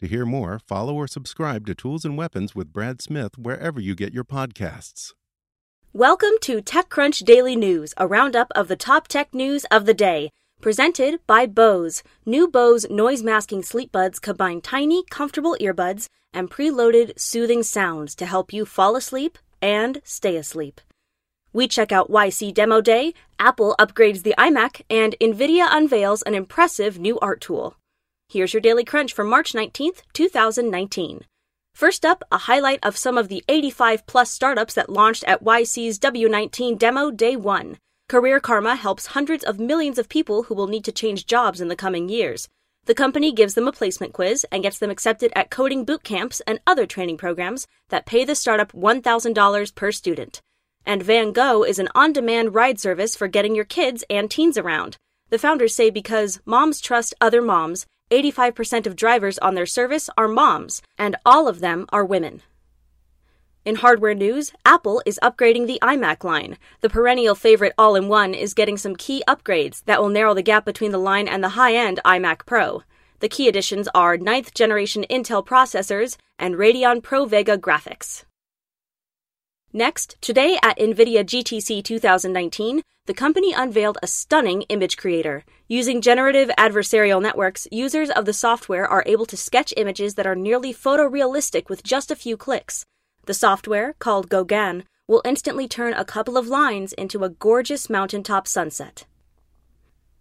To hear more, follow or subscribe to Tools and Weapons with Brad Smith wherever you get your podcasts. Welcome to TechCrunch Daily News, a roundup of the top tech news of the day. Presented by Bose. New Bose noise masking sleep buds combine tiny, comfortable earbuds and preloaded soothing sounds to help you fall asleep and stay asleep. We check out YC Demo Day, Apple upgrades the iMac, and NVIDIA unveils an impressive new art tool. Here's your Daily Crunch for March 19th, 2019. First up, a highlight of some of the 85 plus startups that launched at YC's W19 Demo Day 1. Career Karma helps hundreds of millions of people who will need to change jobs in the coming years. The company gives them a placement quiz and gets them accepted at coding boot camps and other training programs that pay the startup $1,000 per student. And Van Go is an on demand ride service for getting your kids and teens around. The founders say because moms trust other moms, 85% of drivers on their service are moms, and all of them are women. In hardware news, Apple is upgrading the iMac line. The perennial favorite all in one is getting some key upgrades that will narrow the gap between the line and the high end iMac Pro. The key additions are 9th generation Intel processors and Radeon Pro Vega graphics. Next, today at NVIDIA GTC 2019, the company unveiled a stunning image creator. Using generative adversarial networks, users of the software are able to sketch images that are nearly photorealistic with just a few clicks. The software, called GauGAN, will instantly turn a couple of lines into a gorgeous mountaintop sunset.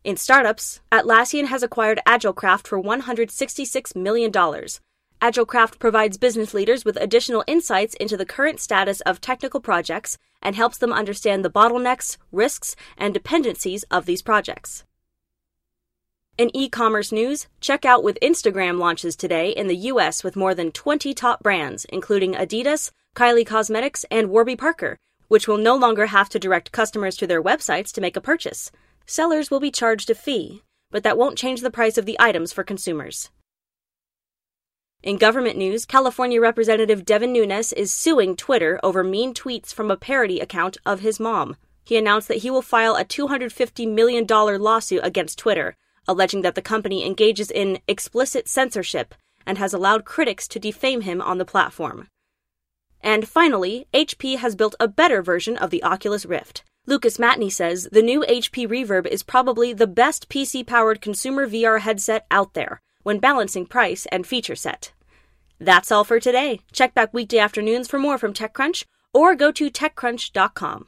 In startups, Atlassian has acquired AgileCraft for $166 million. AgileCraft provides business leaders with additional insights into the current status of technical projects and helps them understand the bottlenecks, risks, and dependencies of these projects. In e commerce news, check out with Instagram launches today in the US with more than 20 top brands, including Adidas, Kylie Cosmetics, and Warby Parker, which will no longer have to direct customers to their websites to make a purchase. Sellers will be charged a fee, but that won't change the price of the items for consumers. In government news, California Representative Devin Nunes is suing Twitter over mean tweets from a parody account of his mom. He announced that he will file a $250 million lawsuit against Twitter, alleging that the company engages in explicit censorship and has allowed critics to defame him on the platform. And finally, HP has built a better version of the Oculus Rift. Lucas Matney says the new HP Reverb is probably the best PC powered consumer VR headset out there when balancing price and feature set. That's all for today. Check back weekday afternoons for more from TechCrunch or go to TechCrunch.com.